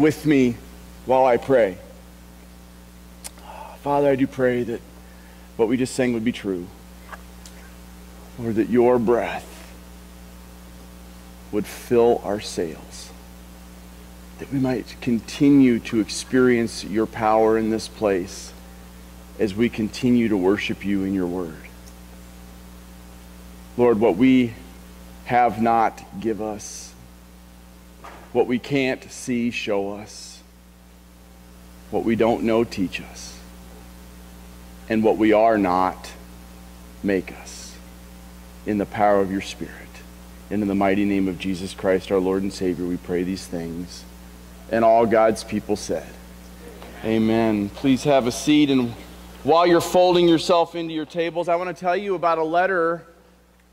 with me while I pray. Father, I do pray that what we just sang would be true. Lord, that your breath would fill our sails, that we might continue to experience your power in this place as we continue to worship you in your word. Lord, what we have not, give us. What we can't see, show us. What we don't know, teach us. And what we are not, make us. In the power of your Spirit. And in the mighty name of Jesus Christ, our Lord and Savior, we pray these things. And all God's people said, Amen. Please have a seat. And while you're folding yourself into your tables, I want to tell you about a letter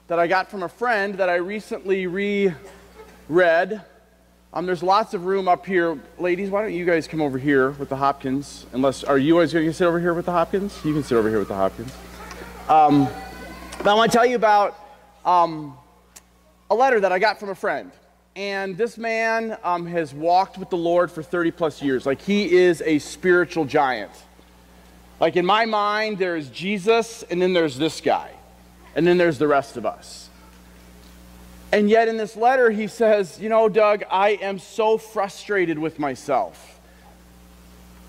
that I got from a friend that I recently reread. Um, there's lots of room up here. Ladies, why don't you guys come over here with the Hopkins? Unless, are you guys going to sit over here with the Hopkins? You can sit over here with the Hopkins. Um, but I want to tell you about um, a letter that I got from a friend. And this man um, has walked with the Lord for 30 plus years. Like, he is a spiritual giant. Like, in my mind, there's Jesus, and then there's this guy and then there's the rest of us. And yet, in this letter, he says, You know, Doug, I am so frustrated with myself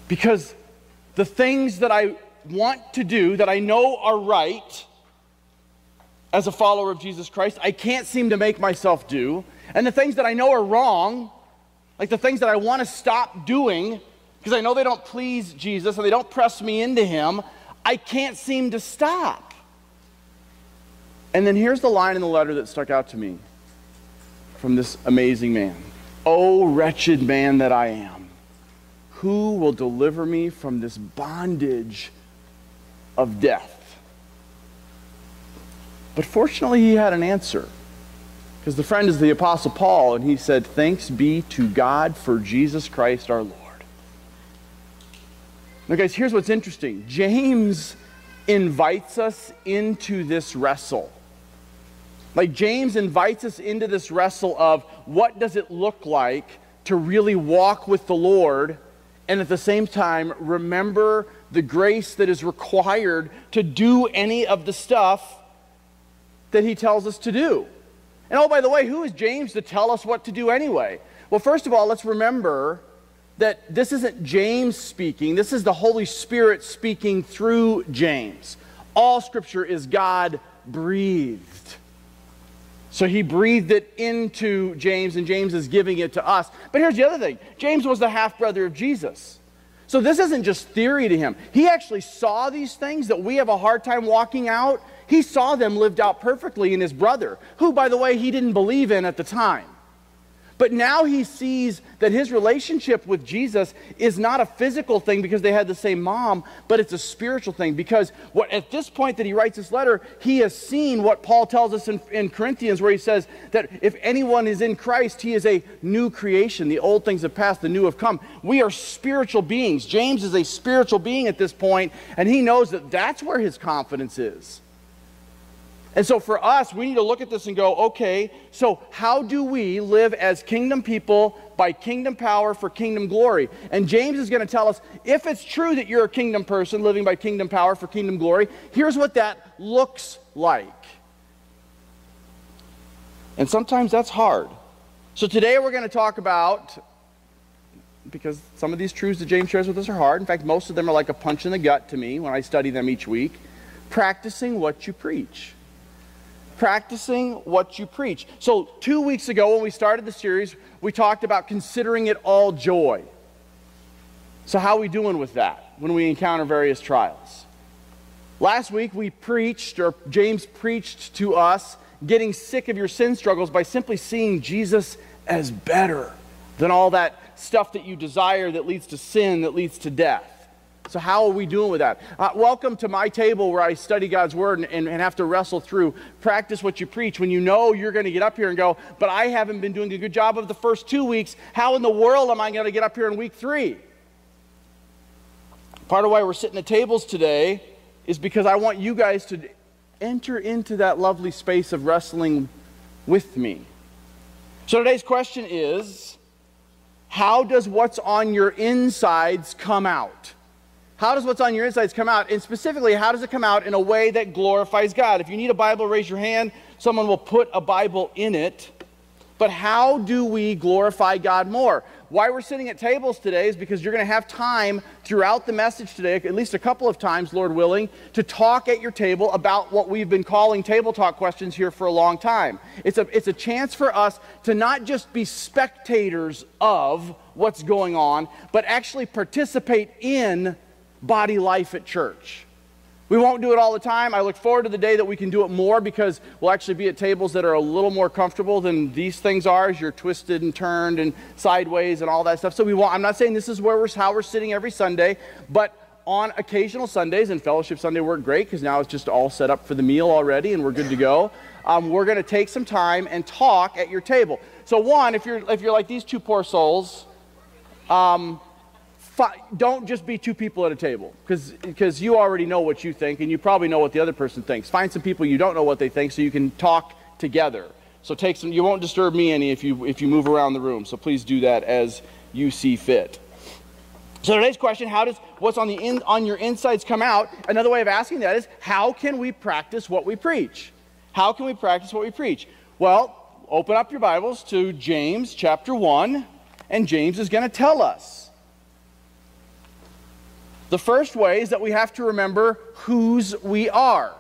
because the things that I want to do, that I know are right as a follower of Jesus Christ, I can't seem to make myself do. And the things that I know are wrong, like the things that I want to stop doing because I know they don't please Jesus and they don't press me into Him, I can't seem to stop. And then here's the line in the letter that stuck out to me from this amazing man Oh, wretched man that I am, who will deliver me from this bondage of death? But fortunately, he had an answer. Because the friend is the Apostle Paul, and he said, Thanks be to God for Jesus Christ our Lord. Now, guys, here's what's interesting James invites us into this wrestle. Like James invites us into this wrestle of what does it look like to really walk with the Lord and at the same time remember the grace that is required to do any of the stuff that he tells us to do. And oh, by the way, who is James to tell us what to do anyway? Well, first of all, let's remember that this isn't James speaking, this is the Holy Spirit speaking through James. All scripture is God breathed. So he breathed it into James, and James is giving it to us. But here's the other thing James was the half brother of Jesus. So this isn't just theory to him. He actually saw these things that we have a hard time walking out. He saw them lived out perfectly in his brother, who, by the way, he didn't believe in at the time. But now he sees that his relationship with Jesus is not a physical thing because they had the same mom, but it's a spiritual thing. Because what, at this point that he writes this letter, he has seen what Paul tells us in, in Corinthians, where he says that if anyone is in Christ, he is a new creation. The old things have passed, the new have come. We are spiritual beings. James is a spiritual being at this point, and he knows that that's where his confidence is. And so for us, we need to look at this and go, okay, so how do we live as kingdom people by kingdom power for kingdom glory? And James is going to tell us if it's true that you're a kingdom person living by kingdom power for kingdom glory, here's what that looks like. And sometimes that's hard. So today we're going to talk about, because some of these truths that James shares with us are hard. In fact, most of them are like a punch in the gut to me when I study them each week. Practicing what you preach practicing what you preach. So, two weeks ago, when we started the series, we talked about considering it all joy. So, how are we doing with that when we encounter various trials? Last week, we preached, or James preached to us, getting sick of your sin struggles by simply seeing Jesus as better than all that stuff that you desire that leads to sin, that leads to death. So, how are we doing with that? Uh, welcome to my table where I study God's Word and, and, and, have to wrestle through, practice what you preach. When you know you're going to get up here and go, but I haven't been doing a good job of the first two weeks, how in the world am I going to get up here in week three? Part of why we're sitting at tables today is because I want you guys to enter into that lovely space of wrestling with me. So, today's question is how does what's on your insides come out? How does what's on your insides come out? And specifically, how does it come out in a way that glorifies God? If you need a Bible, raise your hand. Someone will put a Bible in it. But how do we glorify God more? Why we're sitting at tables today is because you're going to have time throughout the message today, at least a couple of times, Lord willing, to talk at your table about what we've been calling table talk questions here for a long time. It's a, it's a chance for us to not just be spectators of what's going on, but actually participate in body life at church. We won't do it all the time. I look forward to the day that we can do it more because we'll actually be at tables that are a little more comfortable than these things are as you're twisted and turned and sideways and all that stuff. So we won't, I'm not saying this is where we're, how we're sitting every Sunday, but on occasional Sundays, and Fellowship Sunday worked great because now it's just all set up for the meal already and we're good to go. Um, we're going to take some time and talk at your table. So one, if you're, if you're like these two poor souls, um, don't just be two people at a table because you already know what you think and you probably know what the other person thinks. Find some people you don't know what they think so you can talk together. So take some, you won't disturb me any if you, if you move around the room. So please do that as you see fit. So today's question, how does what's on, the in, on your insides come out? Another way of asking that is, how can we practice what we preach? How can we practice what we preach? Well, open up your Bibles to James chapter 1, and James is going to tell us the first way is that we have to remember whose we are.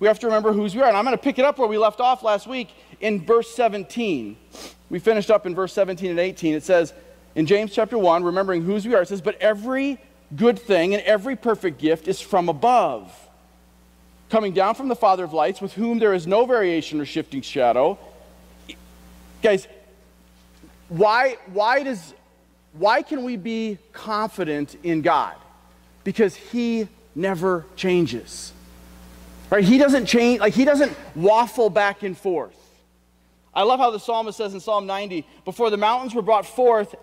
We have to remember whose we are. And I'm going to pick it up where we left off last week in verse 17. We finished up in verse 17 and 18. It says in James chapter 1, remembering whose we are, it says, But every good thing and every perfect gift is from above, coming down from the Father of lights, with whom there is no variation or shifting shadow. Guys, why, why, does, why can we be confident in God? Because he never changes. Right? He doesn't change, like he doesn't waffle back and forth. I love how the psalmist says in Psalm 90 before the mountains were brought forth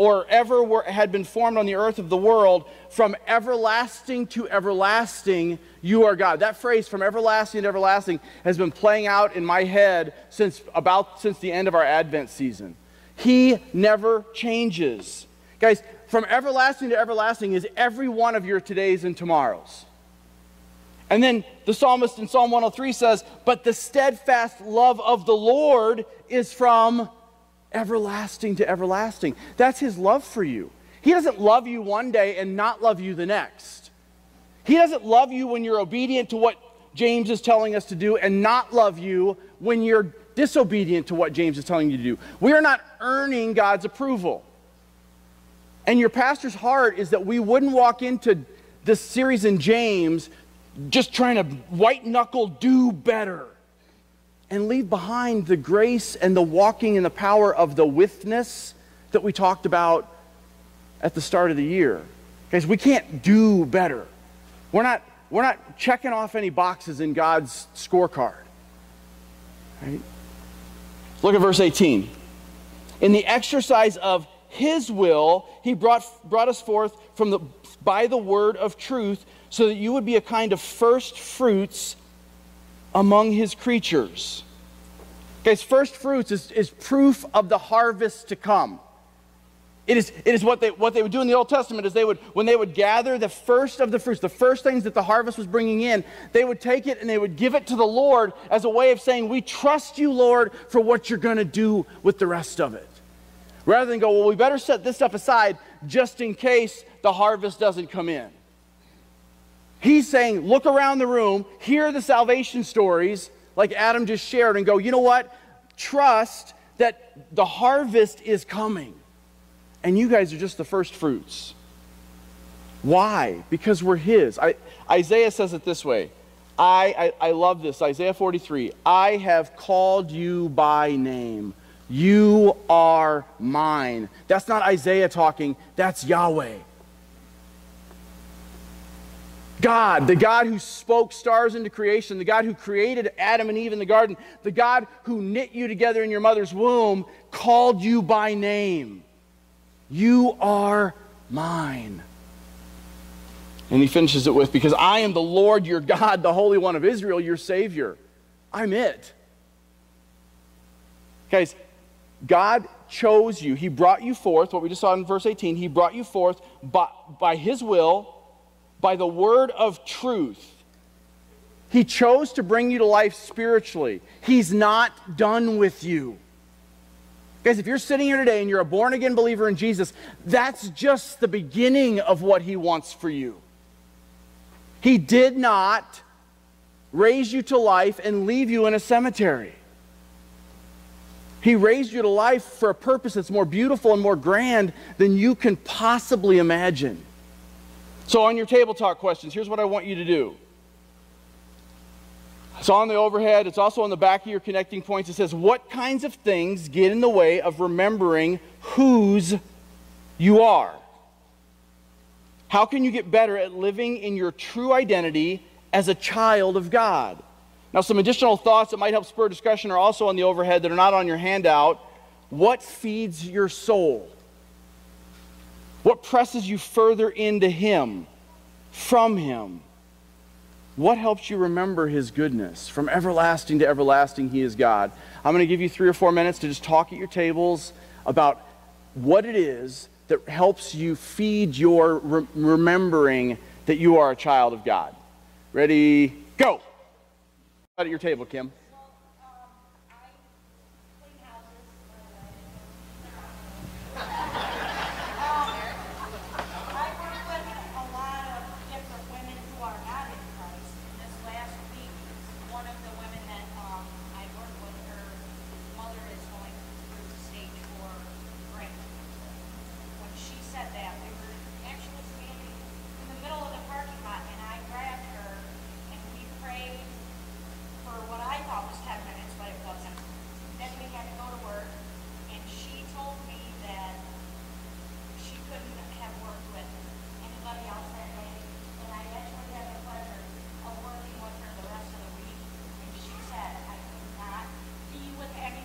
or ever were, had been formed on the earth of the world, from everlasting to everlasting, you are God. That phrase, from everlasting to everlasting, has been playing out in my head since about since the end of our Advent season. He never changes. Guys, from everlasting to everlasting is every one of your todays and tomorrows. And then the psalmist in Psalm 103 says, But the steadfast love of the Lord is from everlasting to everlasting. That's his love for you. He doesn't love you one day and not love you the next. He doesn't love you when you're obedient to what James is telling us to do and not love you when you're disobedient to what James is telling you to do. We are not earning God's approval. And your pastor's heart is that we wouldn't walk into this series in James just trying to white knuckle do better and leave behind the grace and the walking and the power of the withness that we talked about at the start of the year. Guys, we can't do better. We're not, we're not checking off any boxes in God's scorecard. Right? Look at verse 18. In the exercise of his will, He brought, brought us forth from the, by the word of truth so that you would be a kind of first fruits among His creatures. Guys, first fruits is, is proof of the harvest to come. It is, it is what, they, what they would do in the Old Testament is they would, when they would gather the first of the fruits, the first things that the harvest was bringing in, they would take it and they would give it to the Lord as a way of saying, we trust you, Lord, for what you're going to do with the rest of it. Rather than go, well, we better set this stuff aside just in case the harvest doesn't come in. He's saying, look around the room, hear the salvation stories like Adam just shared, and go, you know what? Trust that the harvest is coming. And you guys are just the first fruits. Why? Because we're His. I, Isaiah says it this way. I, I, I love this. Isaiah 43. I have called you by name. You are mine. That's not Isaiah talking, that's Yahweh. God, the God who spoke stars into creation, the God who created Adam and Eve in the garden, the God who knit you together in your mother's womb, called you by name. You are mine. And he finishes it with, Because I am the Lord your God, the Holy One of Israel, your Savior. I'm it. Guys, God chose you. He brought you forth, what we just saw in verse 18. He brought you forth by, by His will, by the word of truth. He chose to bring you to life spiritually. He's not done with you. Guys, if you're sitting here today and you're a born again believer in Jesus, that's just the beginning of what He wants for you. He did not raise you to life and leave you in a cemetery. He raised you to life for a purpose that's more beautiful and more grand than you can possibly imagine. So, on your table talk questions, here's what I want you to do. It's on the overhead, it's also on the back of your connecting points. It says, What kinds of things get in the way of remembering whose you are? How can you get better at living in your true identity as a child of God? Now, some additional thoughts that might help spur discussion are also on the overhead that are not on your handout. What feeds your soul? What presses you further into Him, from Him? What helps you remember His goodness? From everlasting to everlasting, He is God. I'm going to give you three or four minutes to just talk at your tables about what it is that helps you feed your re- remembering that you are a child of God. Ready? Go! At your table, Kim.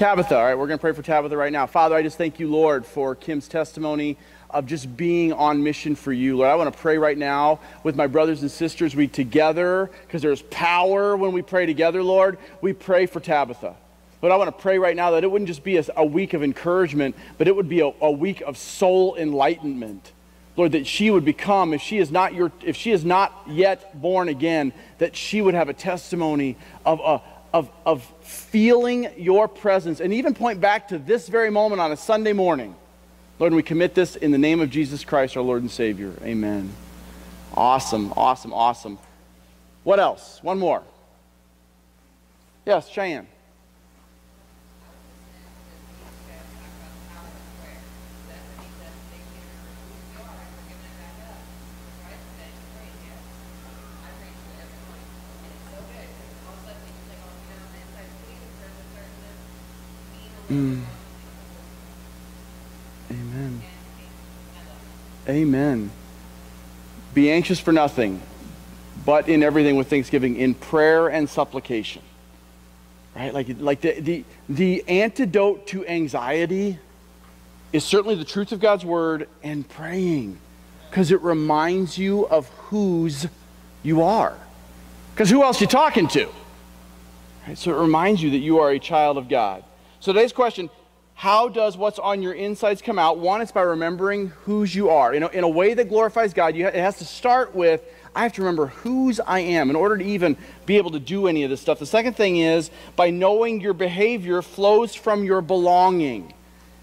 Tabitha. All right, we're going to pray for Tabitha right now. Father, I just thank you, Lord, for Kim's testimony of just being on mission for you. Lord, I want to pray right now with my brothers and sisters. We together, because there's power when we pray together, Lord, we pray for Tabitha. But I want to pray right now that it wouldn't just be a, a week of encouragement, but it would be a, a week of soul enlightenment. Lord, that she would become, if she is not your, if she is not yet born again, that she would have a testimony of a, of, of feeling your presence and even point back to this very moment on a Sunday morning. Lord, we commit this in the name of Jesus Christ, our Lord and Savior. Amen. Awesome, awesome, awesome. What else? One more. Yes, Cheyenne. Mm. Amen. Amen. Be anxious for nothing, but in everything with thanksgiving, in prayer and supplication. Right? Like, like the, the, the antidote to anxiety is certainly the truth of God's word and praying because it reminds you of whose you are. Because who else you talking to? Right? So it reminds you that you are a child of God. So today's question how does what's on your insides come out? One, it's by remembering whose you are. In a, in a way that glorifies God, you ha- it has to start with I have to remember whose I am in order to even be able to do any of this stuff. The second thing is by knowing your behavior flows from your belonging.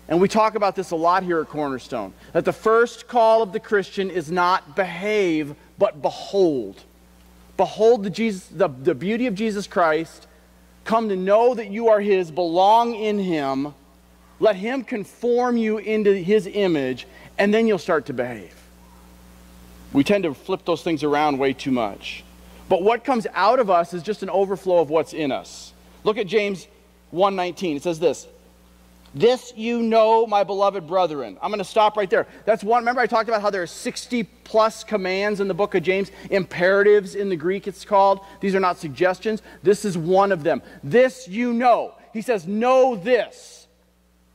And we talk about this a lot here at Cornerstone that the first call of the Christian is not behave, but behold. Behold the, Jesus, the, the beauty of Jesus Christ. Come to know that you are His, belong in Him. Let Him conform you into His image, and then you'll start to behave. We tend to flip those things around way too much. But what comes out of us is just an overflow of what's in us. Look at James 1:19. It says this: This you know, my beloved brethren. I'm going to stop right there. That's one. Remember, I talked about how there are 60 plus commands in the book of James, imperatives in the Greek, it's called. These are not suggestions. This is one of them. This you know. He says, Know this.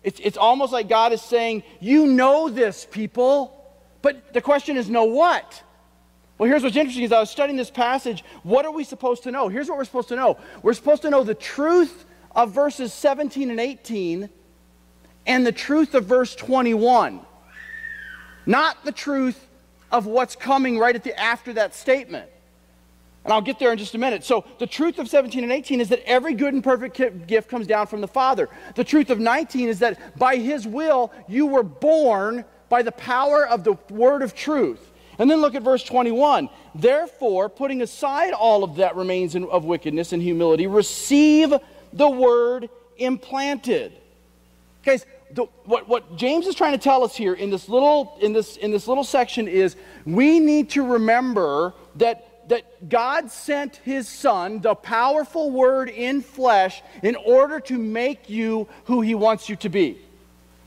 It's, it's almost like God is saying, You know this, people. But the question is, Know what? Well, here's what's interesting is I was studying this passage. What are we supposed to know? Here's what we're supposed to know. We're supposed to know the truth of verses 17 and 18 and the truth of verse 21, not the truth of what's coming right at the after that statement. And I'll get there in just a minute. So, the truth of 17 and 18 is that every good and perfect gift comes down from the Father. The truth of 19 is that by His will, you were born by the power of the word of truth. And then look at verse 21. Therefore, putting aside all of that remains of wickedness and humility, receive the word implanted Guys, the, what, what James is trying to tell us here in this little, in this, in this little section is we need to remember that, that God sent his son, the powerful word in flesh, in order to make you who he wants you to be.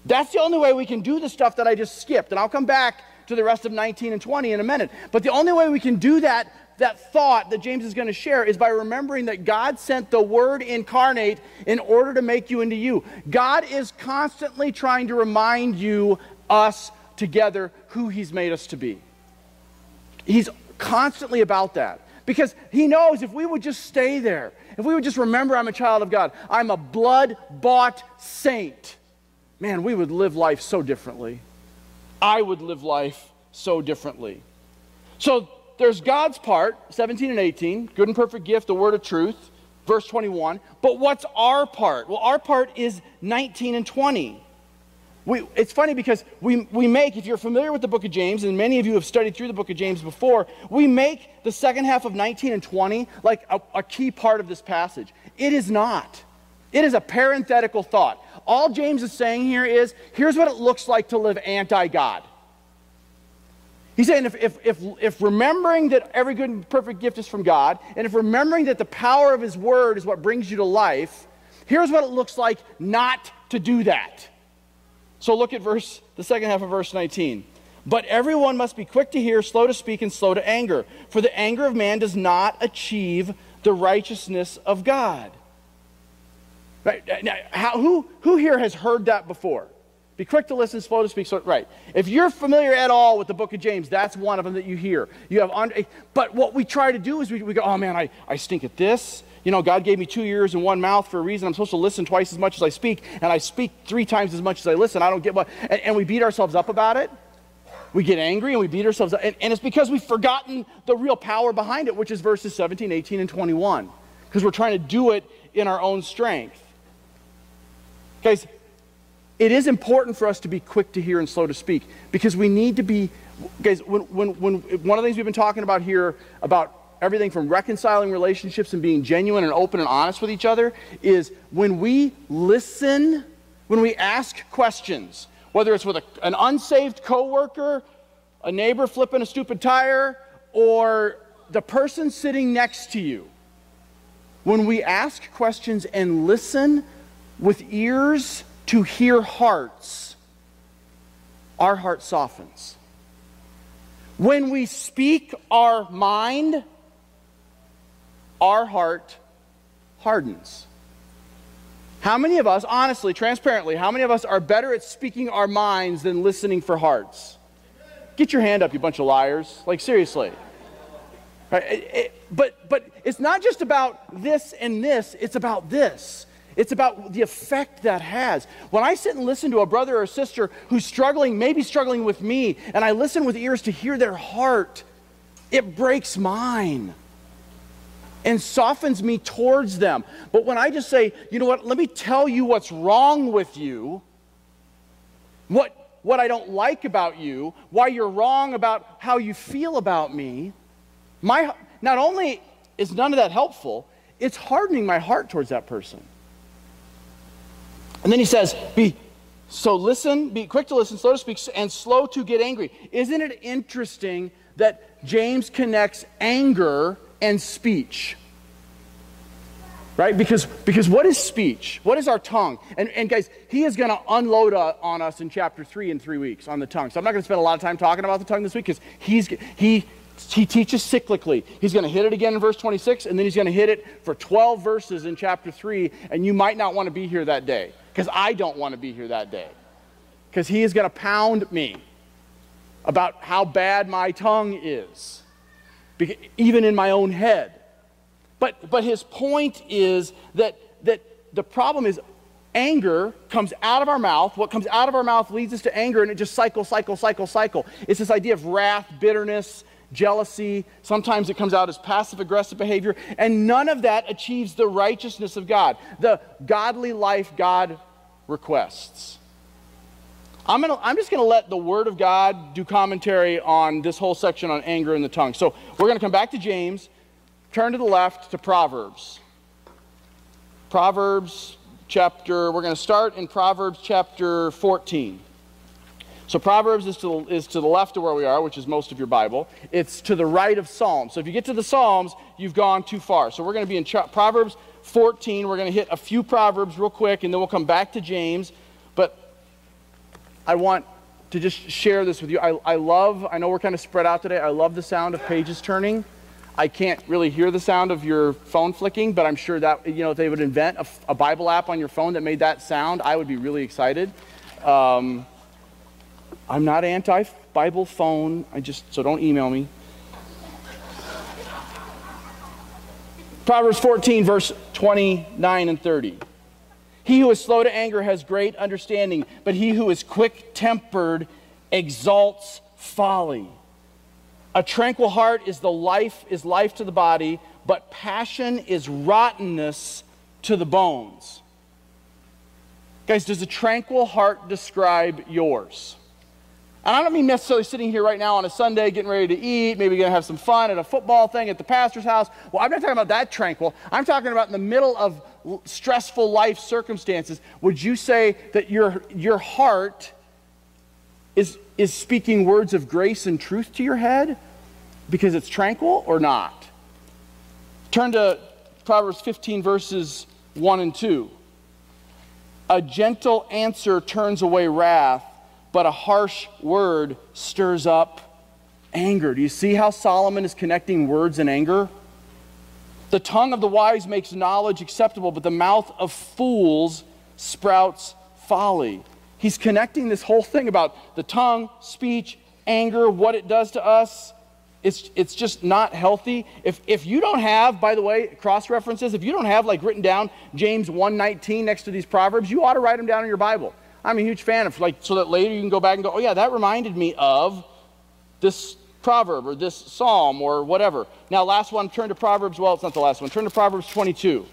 That's the only way we can do the stuff that I just skipped. And I'll come back to the rest of 19 and 20 in a minute. But the only way we can do that that thought that James is going to share is by remembering that God sent the Word incarnate in order to make you into you. God is constantly trying to remind you, us together, who He's made us to be. He's constantly about that. Because he knows if we would just stay there, if we would just remember I'm a child of God, I'm a blood bought saint, man, we would live life so differently. I would live life so differently. So there's God's part, 17 and 18, good and perfect gift, the word of truth, verse 21. But what's our part? Well, our part is 19 and 20. We, it's funny because we, we make, if you're familiar with the book of James, and many of you have studied through the book of James before, we make the second half of 19 and 20 like a, a key part of this passage. It is not. It is a parenthetical thought. All James is saying here is here's what it looks like to live anti God. He's saying if, if, if, if remembering that every good and perfect gift is from God, and if remembering that the power of His Word is what brings you to life, here's what it looks like not to do that. So look at verse, the second half of verse 19. But everyone must be quick to hear, slow to speak, and slow to anger, for the anger of man does not achieve the righteousness of God. Right? Now, how, who, who here has heard that before? Be quick to listen, slow to speak. So, right. If you're familiar at all with the book of James, that's one of them that you hear. You have, un- but what we try to do is we, we go, oh man, I, I stink at this. You know, God gave me two ears and one mouth for a reason. I'm supposed to listen twice as much as I speak, and I speak three times as much as I listen. I don't get what, and, and we beat ourselves up about it. We get angry and we beat ourselves up. And, and it's because we've forgotten the real power behind it, which is verses 17, 18, and 21. Because we're trying to do it in our own strength. Guys, it is important for us to be quick to hear and slow to speak because we need to be, guys, when, when, when one of the things we've been talking about here about everything from reconciling relationships and being genuine and open and honest with each other is when we listen, when we ask questions, whether it's with a, an unsaved coworker, a neighbor flipping a stupid tire, or the person sitting next to you, when we ask questions and listen with ears to hear hearts, our heart softens. When we speak our mind, our heart hardens. How many of us, honestly, transparently, how many of us are better at speaking our minds than listening for hearts? Get your hand up, you bunch of liars. Like, seriously. Right? It, it, but, but it's not just about this and this, it's about this. It's about the effect that has. When I sit and listen to a brother or sister who's struggling, maybe struggling with me, and I listen with ears to hear their heart, it breaks mine and softens me towards them. But when I just say, you know what, let me tell you what's wrong with you, what, what I don't like about you, why you're wrong about how you feel about me, my, not only is none of that helpful, it's hardening my heart towards that person. And then he says, be so listen, be quick to listen, slow to speak, and slow to get angry. Isn't it interesting that James connects anger and speech? Right? Because, because what is speech? What is our tongue? And, and guys, he is going to unload uh, on us in chapter 3 in three weeks on the tongue. So I'm not going to spend a lot of time talking about the tongue this week because he's, he, he teaches cyclically. He's going to hit it again in verse 26, and then he's going to hit it for 12 verses in chapter 3, and you might not want to be here that day because I don't want to be here that day because he is going to pound me about how bad my tongue is, even in my own head. But, but his point is that, that the problem is anger comes out of our mouth. What comes out of our mouth leads us to anger, and it just cycle, cycle, cycle, cycle. It's this idea of wrath, bitterness, jealousy. Sometimes it comes out as passive aggressive behavior, and none of that achieves the righteousness of God, the godly life God requests. I'm, gonna, I'm just going to let the Word of God do commentary on this whole section on anger and the tongue. So we're going to come back to James turn to the left to Proverbs. Proverbs chapter, we're going to start in Proverbs chapter 14. So Proverbs is to, is to the left of where we are, which is most of your Bible. It's to the right of Psalms. So if you get to the Psalms, you've gone too far. So we're going to be in Proverbs 14. We're going to hit a few Proverbs real quick, and then we'll come back to James. But I want to just share this with you. I, I love, I know we're kind of spread out today. I love the sound of pages turning. I can't really hear the sound of your phone flicking, but I'm sure that, you know, if they would invent a, a Bible app on your phone that made that sound, I would be really excited. Um, I'm not anti Bible phone. I just, so don't email me. Proverbs 14, verse 29 and 30. He who is slow to anger has great understanding, but he who is quick tempered exalts folly. A tranquil heart is the life is life to the body, but passion is rottenness to the bones. Guys, does a tranquil heart describe yours? And I don't mean necessarily sitting here right now on a Sunday getting ready to eat, maybe going to have some fun at a football thing at the pastor's house. Well, I'm not talking about that tranquil. I'm talking about in the middle of stressful life circumstances. Would you say that your, your heart is, is speaking words of grace and truth to your head because it's tranquil or not? Turn to Proverbs 15, verses 1 and 2. A gentle answer turns away wrath, but a harsh word stirs up anger. Do you see how Solomon is connecting words and anger? The tongue of the wise makes knowledge acceptable, but the mouth of fools sprouts folly. He's connecting this whole thing about the tongue, speech, anger, what it does to us. It's, it's just not healthy. If, if you don't have, by the way, cross references, if you don't have like written down James 119 next to these proverbs, you ought to write them down in your Bible. I'm a huge fan of like so that later you can go back and go, oh yeah, that reminded me of this proverb or this psalm or whatever. Now, last one, turn to Proverbs. Well, it's not the last one. Turn to Proverbs 22.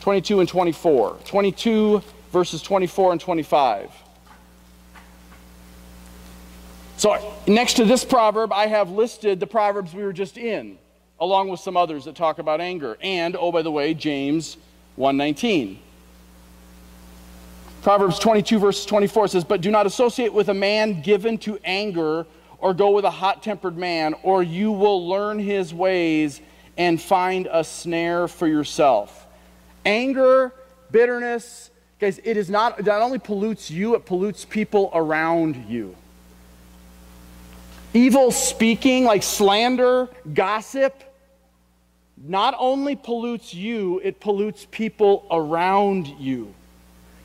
22 and 24. 22 verses 24 and 25. So, next to this proverb, I have listed the proverbs we were just in, along with some others that talk about anger. And, oh, by the way, James 119. Proverbs 22, verse 24 says, But do not associate with a man given to anger, or go with a hot tempered man, or you will learn his ways and find a snare for yourself. Anger, bitterness, Guys, it is not, not only pollutes you, it pollutes people around you. Evil speaking, like slander, gossip, not only pollutes you, it pollutes people around you.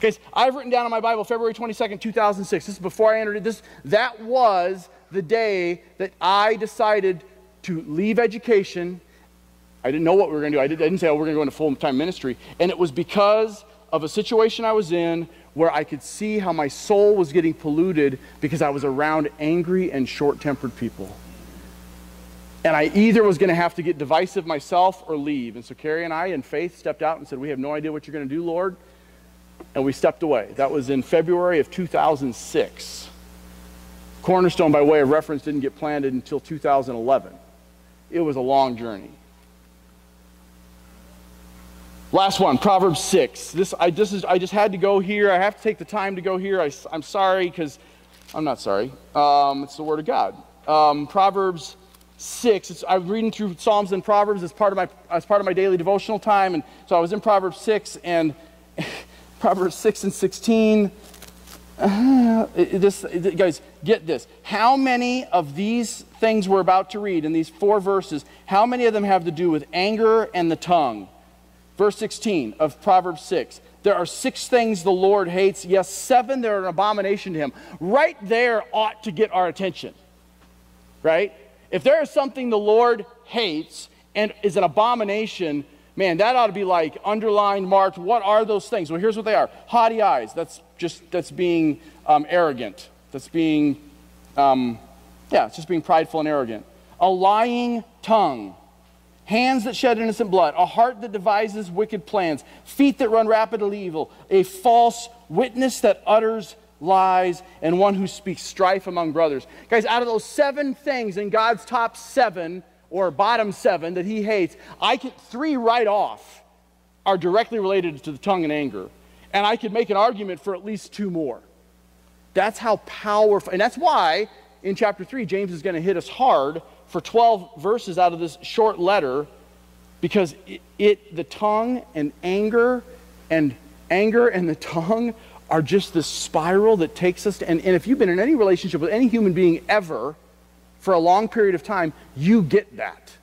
Guys, I've written down in my Bible February 22nd, 2006. This is before I entered it. This, that was the day that I decided to leave education. I didn't know what we were going to do. I, did, I didn't say, oh, we're going to go into full time ministry. And it was because of a situation I was in where I could see how my soul was getting polluted because I was around angry and short tempered people. And I either was going to have to get divisive myself or leave. And so Carrie and I, in faith, stepped out and said, We have no idea what you're going to do, Lord. And we stepped away. That was in February of 2006. Cornerstone, by way of reference, didn't get planted until 2011. It was a long journey. Last one, Proverbs 6. This, I, this is, I just had to go here. I have to take the time to go here. I, am sorry because I'm not sorry. Um, it's the Word of God. Um, Proverbs 6. It's, I'm reading through Psalms and Proverbs as part, of my, as part of my daily devotional time. And so I was in Proverbs 6 and Proverbs 6 and 16. Uh, this, guys, get this. How many of these things we're about to read in these four verses, how many of them have to do with anger and the tongue? Verse 16 of Proverbs 6. There are six things the Lord hates. Yes, seven that are an abomination to him. Right there ought to get our attention. Right? If there is something the Lord hates and is an abomination, man, that ought to be like underlined, marked. What are those things? Well, here's what they are haughty eyes. That's just, that's being um, arrogant. That's being, um, yeah, it's just being prideful and arrogant. A lying tongue hands that shed innocent blood, a heart that devises wicked plans, feet that run rapidly evil, a false witness that utters lies, and one who speaks strife among brothers. Guys, out of those seven things in God's top seven or bottom seven that he hates, I can three right off are directly related to the tongue and anger. And I could make an argument for at least two more. That's how powerful, and that's why in chapter 3, James is going to hit us hard for 12 verses out of this short letter because it, it, the tongue and anger and anger and the tongue are just this spiral that takes us to, and, and if you've been in any relationship with any human being ever for a long period of time you get that.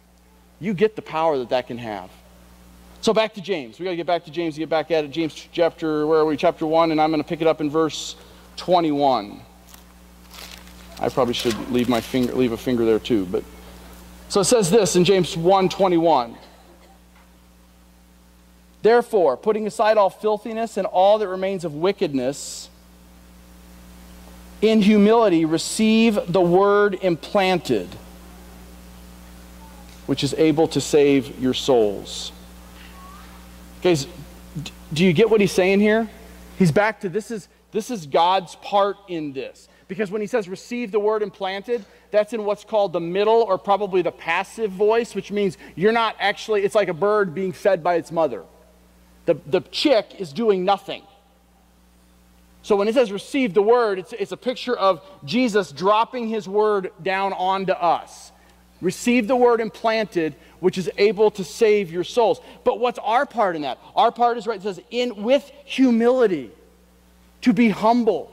You get the power that that can have. So back to james. We got to get back to james get back at it. James chapter where are we? Chapter 1 and i'm going to pick it up in verse 21 i probably should leave my finger leave a finger there too but so it says this in James 1:21. Therefore, putting aside all filthiness and all that remains of wickedness, in humility receive the word implanted, which is able to save your souls. Guys, do you get what he's saying here? He's back to this is this is God's part in this. Because when he says receive the word implanted, that's in what's called the middle or probably the passive voice, which means you're not actually, it's like a bird being fed by its mother. The, the chick is doing nothing. So when it says receive the word, it's, it's a picture of Jesus dropping his word down onto us. Receive the word implanted, which is able to save your souls. But what's our part in that? Our part is right, it says, in with humility, to be humble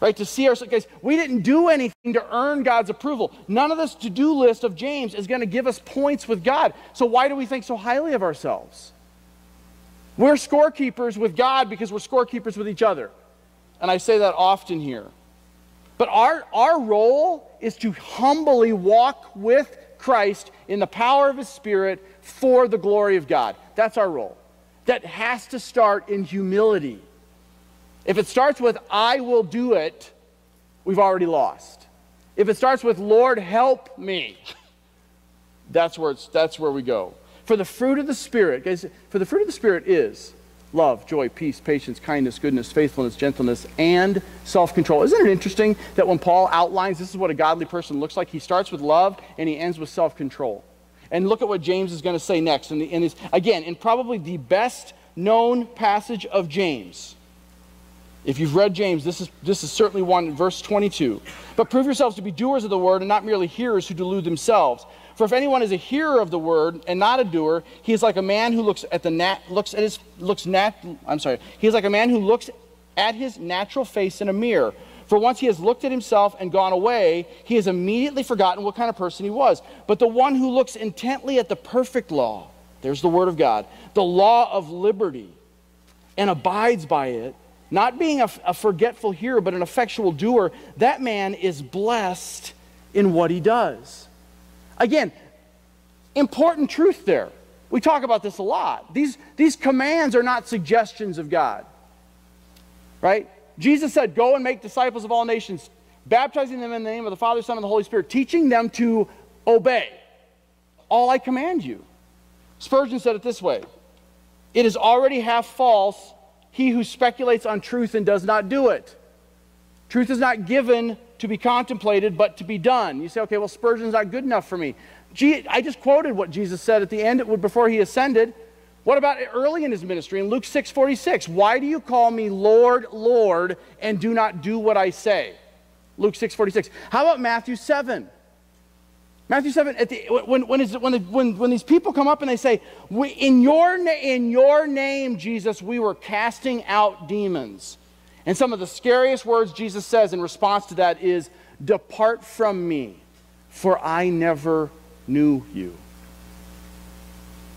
right? To see ourselves, guys, we didn't do anything to earn God's approval. None of this to do list of James is going to give us points with God. So why do we think so highly of ourselves? We're scorekeepers with God because we're scorekeepers with each other. And I say that often here. But our, our role is to humbly walk with Christ in the power of His Spirit for the glory of God. That's our role. That has to start in humility. If it starts with, I will do it, we've already lost. If it starts with, Lord, help me, that's where, it's, that's where we go. For the fruit of the Spirit, guys, for the fruit of the Spirit is love, joy, peace, patience, kindness, goodness, faithfulness, gentleness, and self control. Isn't it interesting that when Paul outlines this is what a godly person looks like, he starts with love and he ends with self control? And look at what James is going to say next. And, and again, in probably the best known passage of James if you've read James, this is, this is certainly one, verse 22. But prove yourselves to be doers of the word and not merely hearers who delude themselves. For if anyone is a hearer of the word and not a doer, he is like a man who looks at the nat, looks at his looks nat, I'm sorry. He is like a man who looks at his natural face in a mirror. For once he has looked at himself and gone away, he has immediately forgotten what kind of person he was. But the one who looks intently at the perfect law, there's the word of God, the law of liberty, and abides by it, not being a, a forgetful hearer, but an effectual doer, that man is blessed in what he does. Again, important truth there. We talk about this a lot. These, these commands are not suggestions of God. Right? Jesus said, Go and make disciples of all nations, baptizing them in the name of the Father, Son, and the Holy Spirit, teaching them to obey all I command you. Spurgeon said it this way It is already half false he who speculates on truth and does not do it. Truth is not given to be contemplated, but to be done. You say, okay, well, Spurgeon's not good enough for me. Gee, I just quoted what Jesus said at the end before he ascended. What about early in his ministry in Luke 6 46? Why do you call me Lord, Lord, and do not do what I say? Luke 6 46. How about Matthew 7? Matthew 7, at the, when, when, is, when, when, when these people come up and they say, in, your, in your name, Jesus, we were casting out demons. And some of the scariest words Jesus says in response to that is, Depart from me, for I never knew you.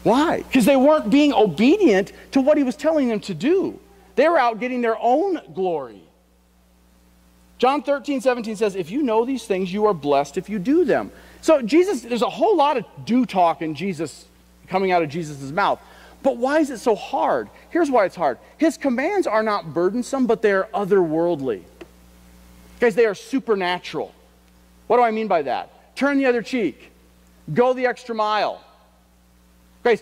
Why? Because they weren't being obedient to what he was telling them to do. They were out getting their own glory. John 13, 17 says, If you know these things, you are blessed if you do them. So, Jesus, there's a whole lot of do talk in Jesus coming out of Jesus' mouth. But why is it so hard? Here's why it's hard His commands are not burdensome, but they're otherworldly. Guys, they are supernatural. What do I mean by that? Turn the other cheek, go the extra mile. Guys,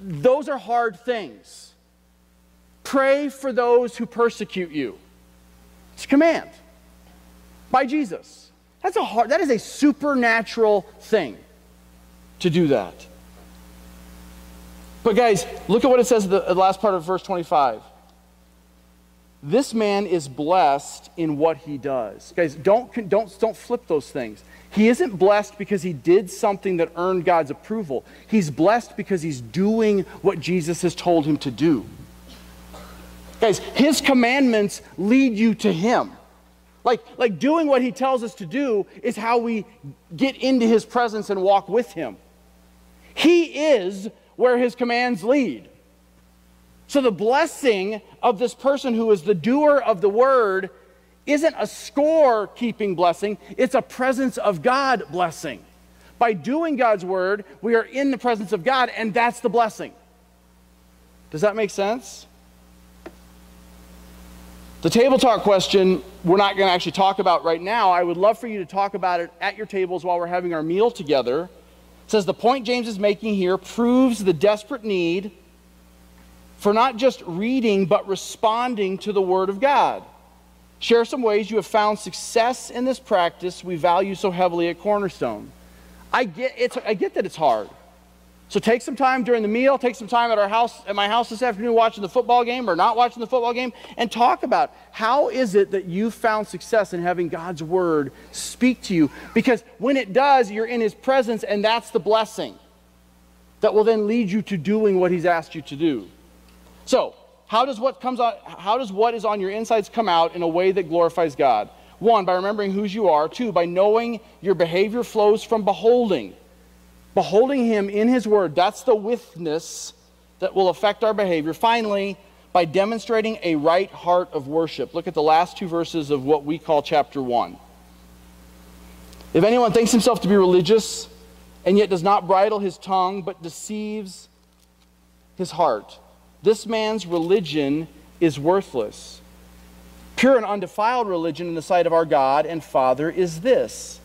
those are hard things. Pray for those who persecute you. It's a command by Jesus. That's a hard, that is a supernatural thing to do that. But guys, look at what it says in the last part of verse 25. This man is blessed in what he does. Guys, don't, don't, don't flip those things. He isn't blessed because he did something that earned God's approval. He's blessed because he's doing what Jesus has told him to do. Guys, his commandments lead you to him. Like, like doing what he tells us to do is how we get into his presence and walk with him. He is where his commands lead. So the blessing of this person who is the doer of the word isn't a score keeping blessing, it's a presence of God blessing. By doing God's word, we are in the presence of God, and that's the blessing. Does that make sense? The table talk question, we're not going to actually talk about right now. I would love for you to talk about it at your tables while we're having our meal together. Says the point James is making here proves the desperate need for not just reading, but responding to the Word of God. Share some ways you have found success in this practice we value so heavily at Cornerstone. I get, it's, I get that it's hard. So take some time during the meal, take some time at our house, at my house this afternoon watching the football game or not watching the football game, and talk about how is it that you found success in having God's word speak to you? Because when it does, you're in his presence, and that's the blessing that will then lead you to doing what he's asked you to do. So, how does what comes out, how does what is on your insides come out in a way that glorifies God? One, by remembering whose you are. Two, by knowing your behavior flows from beholding beholding Him in His Word, that's the witness that will affect our behavior. Finally, by demonstrating a right heart of worship. Look at the last two verses of what we call chapter 1. If anyone thinks himself to be religious and yet does not bridle his tongue but deceives his heart, this man's religion is worthless. Pure and undefiled religion in the sight of our God and Father is this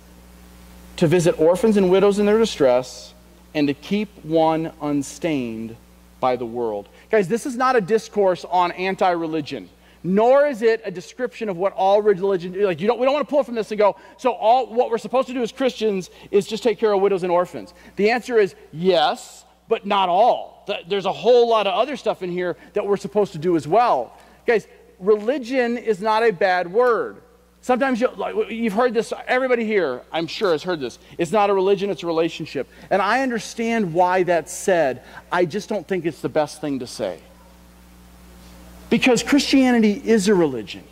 to visit orphans and widows in their distress, and to keep one unstained by the world. Guys, this is not a discourse on anti religion, nor is it a description of what all religion like you don't we don't want to pull from this and go, so all what we're supposed to do as Christians is just take care of widows and orphans. The answer is yes, but not all. There's a whole lot of other stuff in here that we're supposed to do as well. Guys, religion is not a bad word. Sometimes you, have heard this, everybody here, I'm sure, has heard this. It's not a religion, it's a relationship. And I understand why that's said. I just don't think it's the best thing to say. Because Christianity is a religion,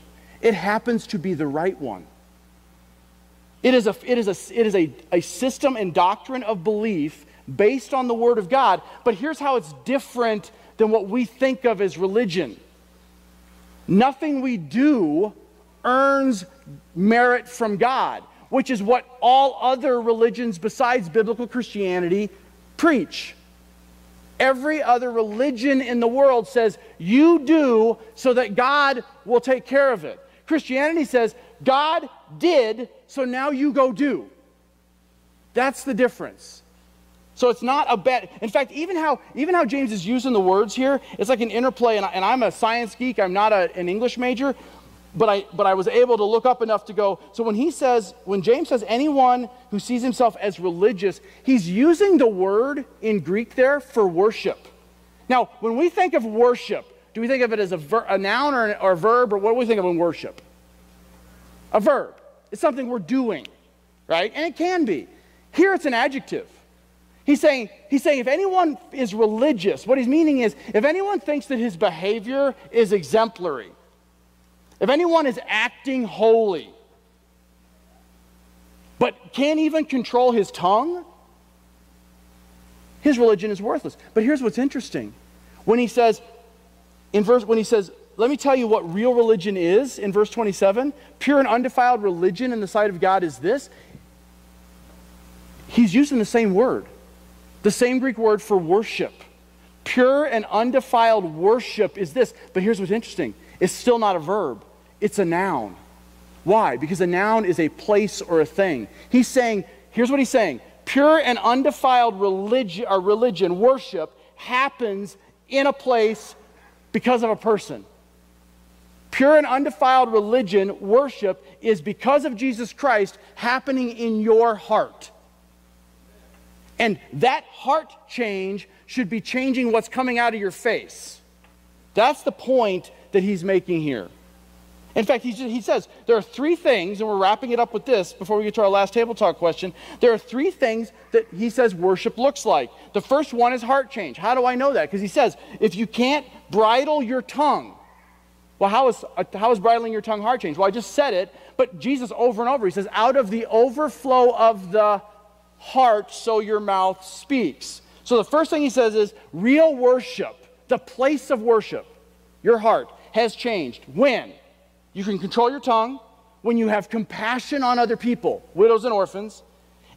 it happens to be the right one. It is, a, it is, a, it is a, a system and doctrine of belief based on the Word of God. But here's how it's different than what we think of as religion nothing we do earns merit from God, which is what all other religions besides biblical Christianity preach. Every other religion in the world says, you do so that God will take care of it. Christianity says, God did, so now you go do. That's the difference. So it's not a bet. In fact, even how even how James is using the words here, it's like an interplay. And, I, am a science geek. I'm not a, an English major, but I, but I was able to look up enough to go. So when he says, when James says anyone who sees himself as religious, he's using the word in Greek there for worship. Now, when we think of worship, do we think of it as a, ver, a noun or, or a verb, or what do we think of in worship? A verb. It's something we're doing, right? And it can be. Here it's an adjective. He's saying, he's saying if anyone is religious, what he's meaning is if anyone thinks that his behavior is exemplary, if anyone is acting holy, but can't even control his tongue, his religion is worthless. But here's what's interesting. When he says, in verse, when he says, let me tell you what real religion is in verse 27 pure and undefiled religion in the sight of God is this. He's using the same word, the same Greek word for worship. Pure and undefiled worship is this. But here's what's interesting it's still not a verb, it's a noun. Why? Because a noun is a place or a thing. He's saying, here's what he's saying pure and undefiled religion, or uh, religion, worship, happens in a place because of a person. Pure and undefiled religion, worship, is because of Jesus Christ happening in your heart. And that heart change should be changing what's coming out of your face. That's the point that he's making here. In fact, he, he says there are three things, and we're wrapping it up with this before we get to our last table talk question. There are three things that he says worship looks like. The first one is heart change. How do I know that? Because he says if you can't bridle your tongue, well, how is, uh, how is bridling your tongue heart change? Well, I just said it, but Jesus over and over, he says, out of the overflow of the heart, so your mouth speaks. So the first thing he says is real worship, the place of worship, your heart, has changed. When? You can control your tongue, when you have compassion on other people, widows and orphans,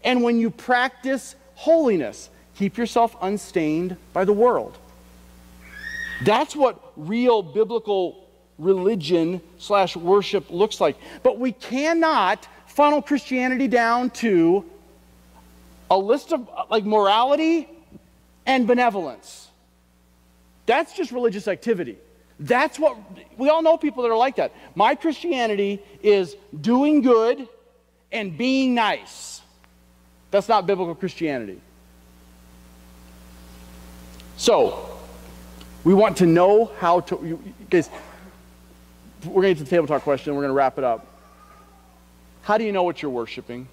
and when you practice holiness. Keep yourself unstained by the world. That's what real biblical religion slash worship looks like. But we cannot funnel Christianity down to a list of uh, like morality and benevolence. That's just religious activity. That's what we all know people that are like that. My Christianity is doing good and being nice. That's not biblical Christianity. So, we want to know how to. Guys, we're going to get to the table talk question. We're going to wrap it up. How do you know what you're worshiping?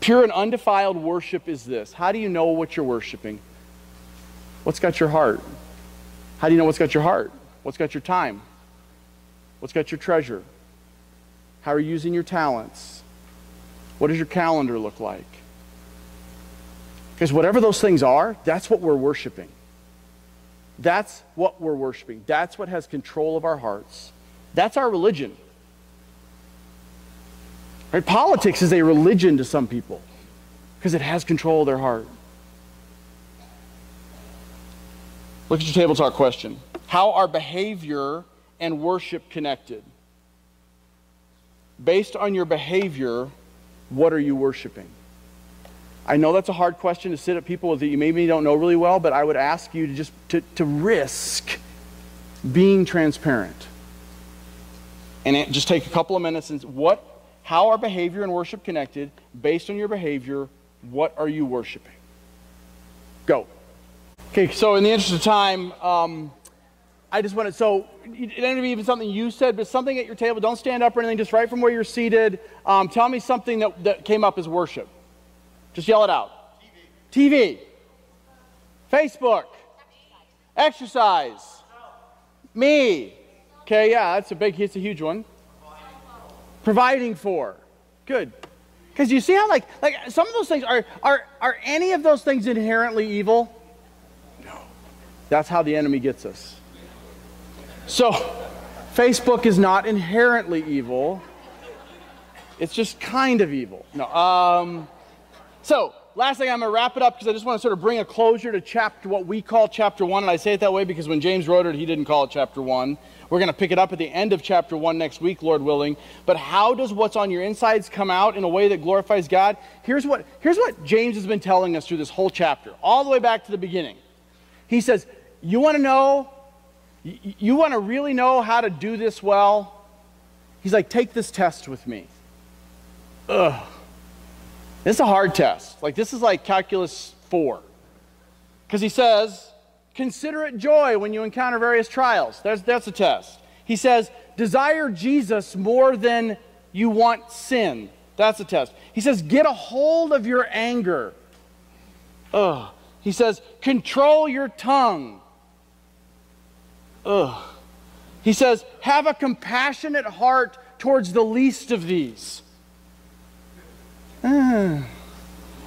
Pure and undefiled worship is this. How do you know what you're worshiping? What's got your heart? How do you know what's got your heart? What's got your time? What's got your treasure? How are you using your talents? What does your calendar look like? Because whatever those things are, that's what we're worshiping. That's what we're worshiping. That's what has control of our hearts. That's our religion. Right? Politics is a religion to some people because it has control of their heart. Look at your table talk question. How are behavior and worship connected? Based on your behavior, what are you worshiping? I know that's a hard question to sit at people that you maybe don't know really well, but I would ask you to just to, to risk being transparent. And it, just take a couple of minutes and what how are behavior and worship connected? Based on your behavior, what are you worshiping? Go. Okay, so in the interest of time, um, I just want to, so it ended up even something you said, but something at your table. Don't stand up or anything, just right from where you're seated. Um, tell me something that, that came up as worship. Just yell it out. TV. TV. Facebook. Exercise. Me. Okay, yeah, that's a big, it's a huge one providing for. Good. Because you see how like like some of those things are are are any of those things inherently evil? No. That's how the enemy gets us. So Facebook is not inherently evil. It's just kind of evil. No. Um, so last thing I'm going to wrap it up because I just want to sort of bring a closure to chapter what we call chapter one, and I say it that way because when James wrote it, he didn't call it chapter one. We're going to pick it up at the end of chapter 1 next week, Lord willing. But how does what's on your insides come out in a way that glorifies God? Here's what, here's what James has been telling us through this whole chapter, all the way back to the beginning. He says, You want to know, you want to really know how to do this well? He's like, Take this test with me. Ugh. This is a hard test. Like, this is like calculus 4. Because he says, Consider it joy when you encounter various trials. That's, that's a test. He says, desire Jesus more than you want sin. That's a test. He says, get a hold of your anger. Ugh. He says, control your tongue. Ugh. He says, have a compassionate heart towards the least of these. Uh.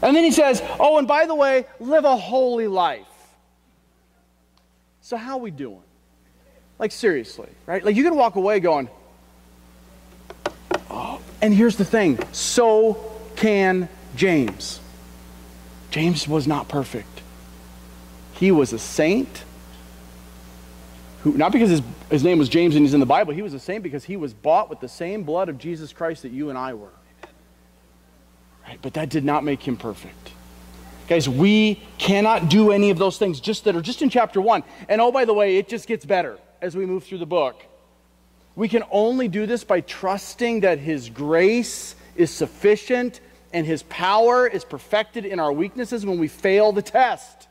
And then he says, oh, and by the way, live a holy life. So, how are we doing? Like, seriously, right? Like, you can walk away going, oh, and here's the thing so can James. James was not perfect. He was a saint who, not because his, his name was James and he's in the Bible, he was the same because he was bought with the same blood of Jesus Christ that you and I were. Right? But that did not make him perfect. Guys, we cannot do any of those things just that are just in chapter one. And oh, by the way, it just gets better as we move through the book. We can only do this by trusting that His grace is sufficient and His power is perfected in our weaknesses when we fail the test.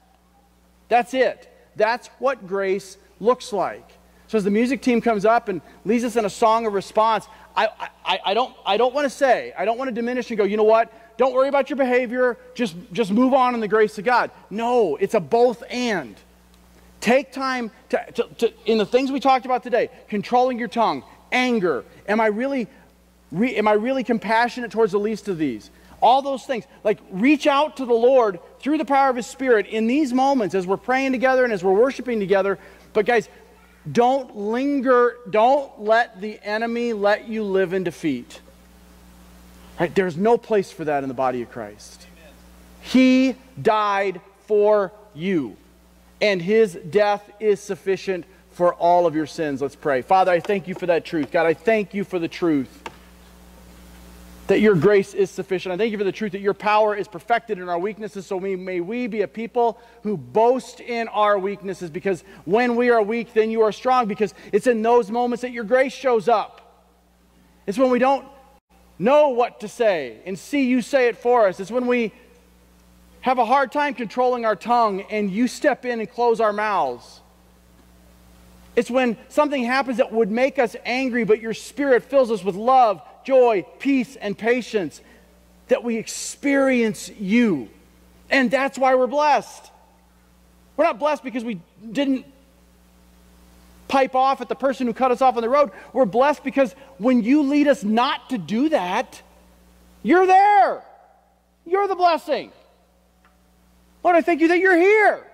That's it. That's what grace looks like. So as the music team comes up and leads us in a song of response, I, I, I don't, I don't want to say, I don't want to diminish and go, you know what? Don't worry about your behavior. Just, just move on in the grace of God. No, it's a both and. Take time to, to, to, in the things we talked about today controlling your tongue, anger. Am I really, re, am I really compassionate towards the least of these? All those things. Like, reach out to the Lord through the power of His Spirit in these moments as we're praying together and as we're worshiping together. But, guys, don't linger. Don't let the enemy let you live in defeat. Right? There's no place for that in the body of Christ. Amen. He died for you, and his death is sufficient for all of your sins. Let's pray. Father, I thank you for that truth. God, I thank you for the truth that your grace is sufficient. I thank you for the truth that your power is perfected in our weaknesses. So we, may we be a people who boast in our weaknesses because when we are weak, then you are strong because it's in those moments that your grace shows up. It's when we don't know what to say and see you say it for us. It's when we have a hard time controlling our tongue and you step in and close our mouths. It's when something happens that would make us angry, but your spirit fills us with love, joy, peace, and patience that we experience you. And that's why we're blessed. We're not blessed because we didn't pipe off at the person who cut us off on the road. We're blessed because when you lead us not to do that, you're there. You're the blessing. Lord, I thank you that you're here.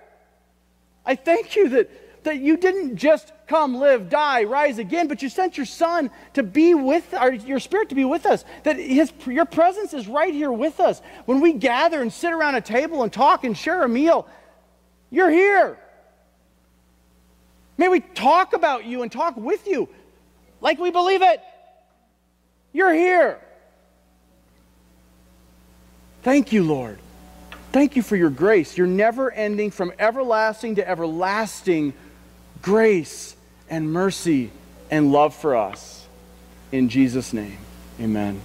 I thank you that, that you didn't just come, live, die, rise again, but you sent your son to be with our, your spirit to be with us. That his, your presence is right here with us. When we gather and sit around a table and talk and share a meal, you're here. May we talk about you and talk with you like we believe it. You're here. Thank you, Lord. Thank you for your grace, your never ending, from everlasting to everlasting grace and mercy and love for us. In Jesus' name, amen.